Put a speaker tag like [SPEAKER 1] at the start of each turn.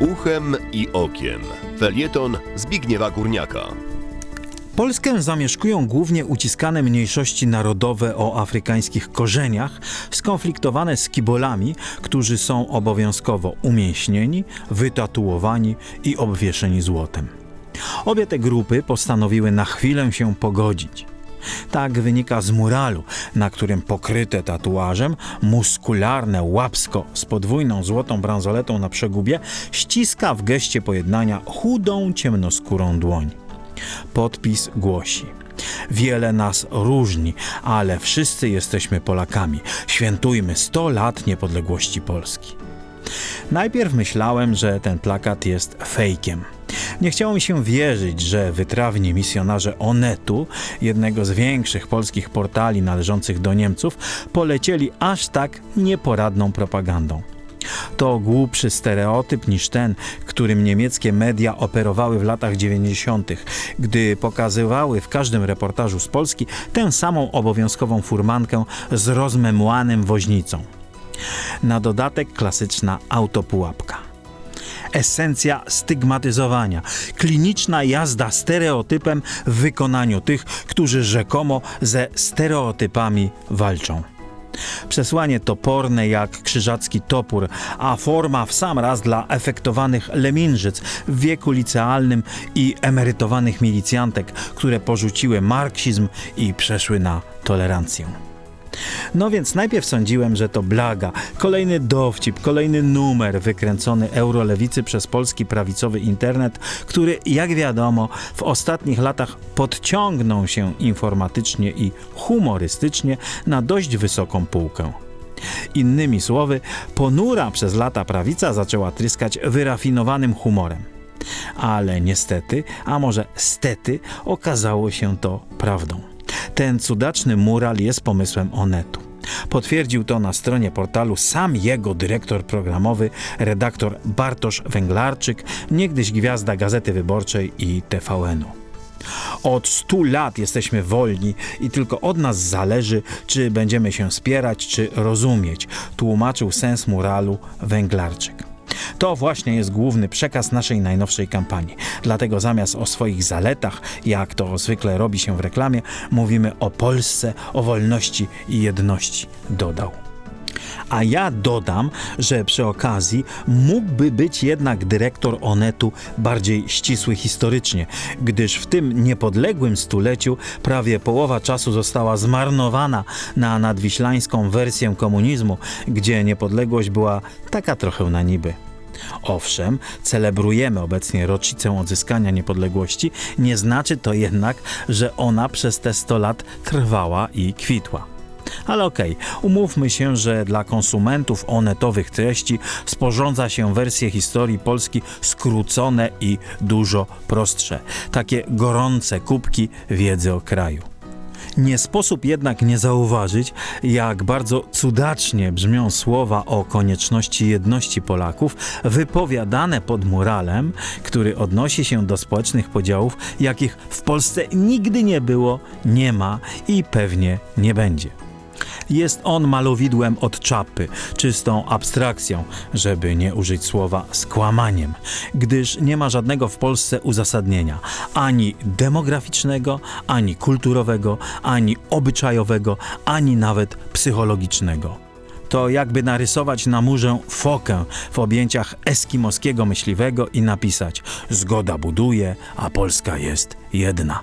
[SPEAKER 1] Uchem i okiem. Felieton Zbigniewa Górniaka.
[SPEAKER 2] Polskę zamieszkują głównie uciskane mniejszości narodowe o afrykańskich korzeniach, skonfliktowane z kibolami, którzy są obowiązkowo umięśnieni, wytatuowani i obwieszeni złotem. Obie te grupy postanowiły na chwilę się pogodzić. Tak wynika z muralu, na którym pokryte tatuażem, muskularne łapsko z podwójną złotą bransoletą na przegubie ściska w geście pojednania chudą, ciemnoskórą dłoń. Podpis głosi: Wiele nas różni, ale wszyscy jesteśmy Polakami. Świętujmy 100 lat niepodległości Polski. Najpierw myślałem, że ten plakat jest fejkiem. Nie chciało mi się wierzyć, że wytrawni misjonarze Onetu, jednego z większych polskich portali należących do Niemców, polecieli aż tak nieporadną propagandą. To głupszy stereotyp niż ten, którym niemieckie media operowały w latach 90., gdy pokazywały w każdym reportażu z Polski tę samą obowiązkową furmankę z rozmemłanym woźnicą. Na dodatek klasyczna autopułapka. Esencja stygmatyzowania, kliniczna jazda stereotypem w wykonaniu tych, którzy rzekomo ze stereotypami walczą. Przesłanie toporne jak krzyżacki topór, a forma w sam raz dla efektowanych leminżyc w wieku licealnym i emerytowanych milicjantek, które porzuciły marksizm i przeszły na tolerancję. No więc najpierw sądziłem, że to blaga, kolejny dowcip, kolejny numer wykręcony eurolewicy przez polski prawicowy internet, który, jak wiadomo, w ostatnich latach podciągnął się informatycznie i humorystycznie na dość wysoką półkę. Innymi słowy, ponura przez lata prawica zaczęła tryskać wyrafinowanym humorem. Ale niestety, a może stety, okazało się to prawdą. Ten cudaczny mural jest pomysłem Onetu. Potwierdził to na stronie portalu sam jego dyrektor programowy, redaktor Bartosz Węglarczyk, niegdyś gwiazda Gazety Wyborczej i TVN-u. Od stu lat jesteśmy wolni i tylko od nas zależy, czy będziemy się spierać, czy rozumieć, tłumaczył sens muralu Węglarczyk. To właśnie jest główny przekaz naszej najnowszej kampanii. Dlatego zamiast o swoich zaletach, jak to zwykle robi się w reklamie, mówimy o Polsce, o wolności i jedności, dodał. A ja dodam, że przy okazji mógłby być jednak dyrektor Onetu bardziej ścisły historycznie, gdyż w tym niepodległym stuleciu prawie połowa czasu została zmarnowana na nadwiślańską wersję komunizmu, gdzie niepodległość była taka trochę na niby. Owszem, celebrujemy obecnie rocznicę odzyskania niepodległości, nie znaczy to jednak, że ona przez te 100 lat trwała i kwitła. Ale okej, okay, umówmy się, że dla konsumentów onetowych treści sporządza się wersje historii Polski skrócone i dużo prostsze. Takie gorące kubki wiedzy o kraju. Nie sposób jednak nie zauważyć, jak bardzo cudacznie brzmią słowa o konieczności jedności Polaków, wypowiadane pod muralem, który odnosi się do społecznych podziałów, jakich w Polsce nigdy nie było, nie ma i pewnie nie będzie. Jest on malowidłem od czapy, czystą abstrakcją, żeby nie użyć słowa skłamaniem, gdyż nie ma żadnego w Polsce uzasadnienia ani demograficznego, ani kulturowego, ani obyczajowego, ani nawet psychologicznego to jakby narysować na murze fokę w objęciach eskimoskiego myśliwego i napisać: Zgoda buduje, a Polska jest jedna.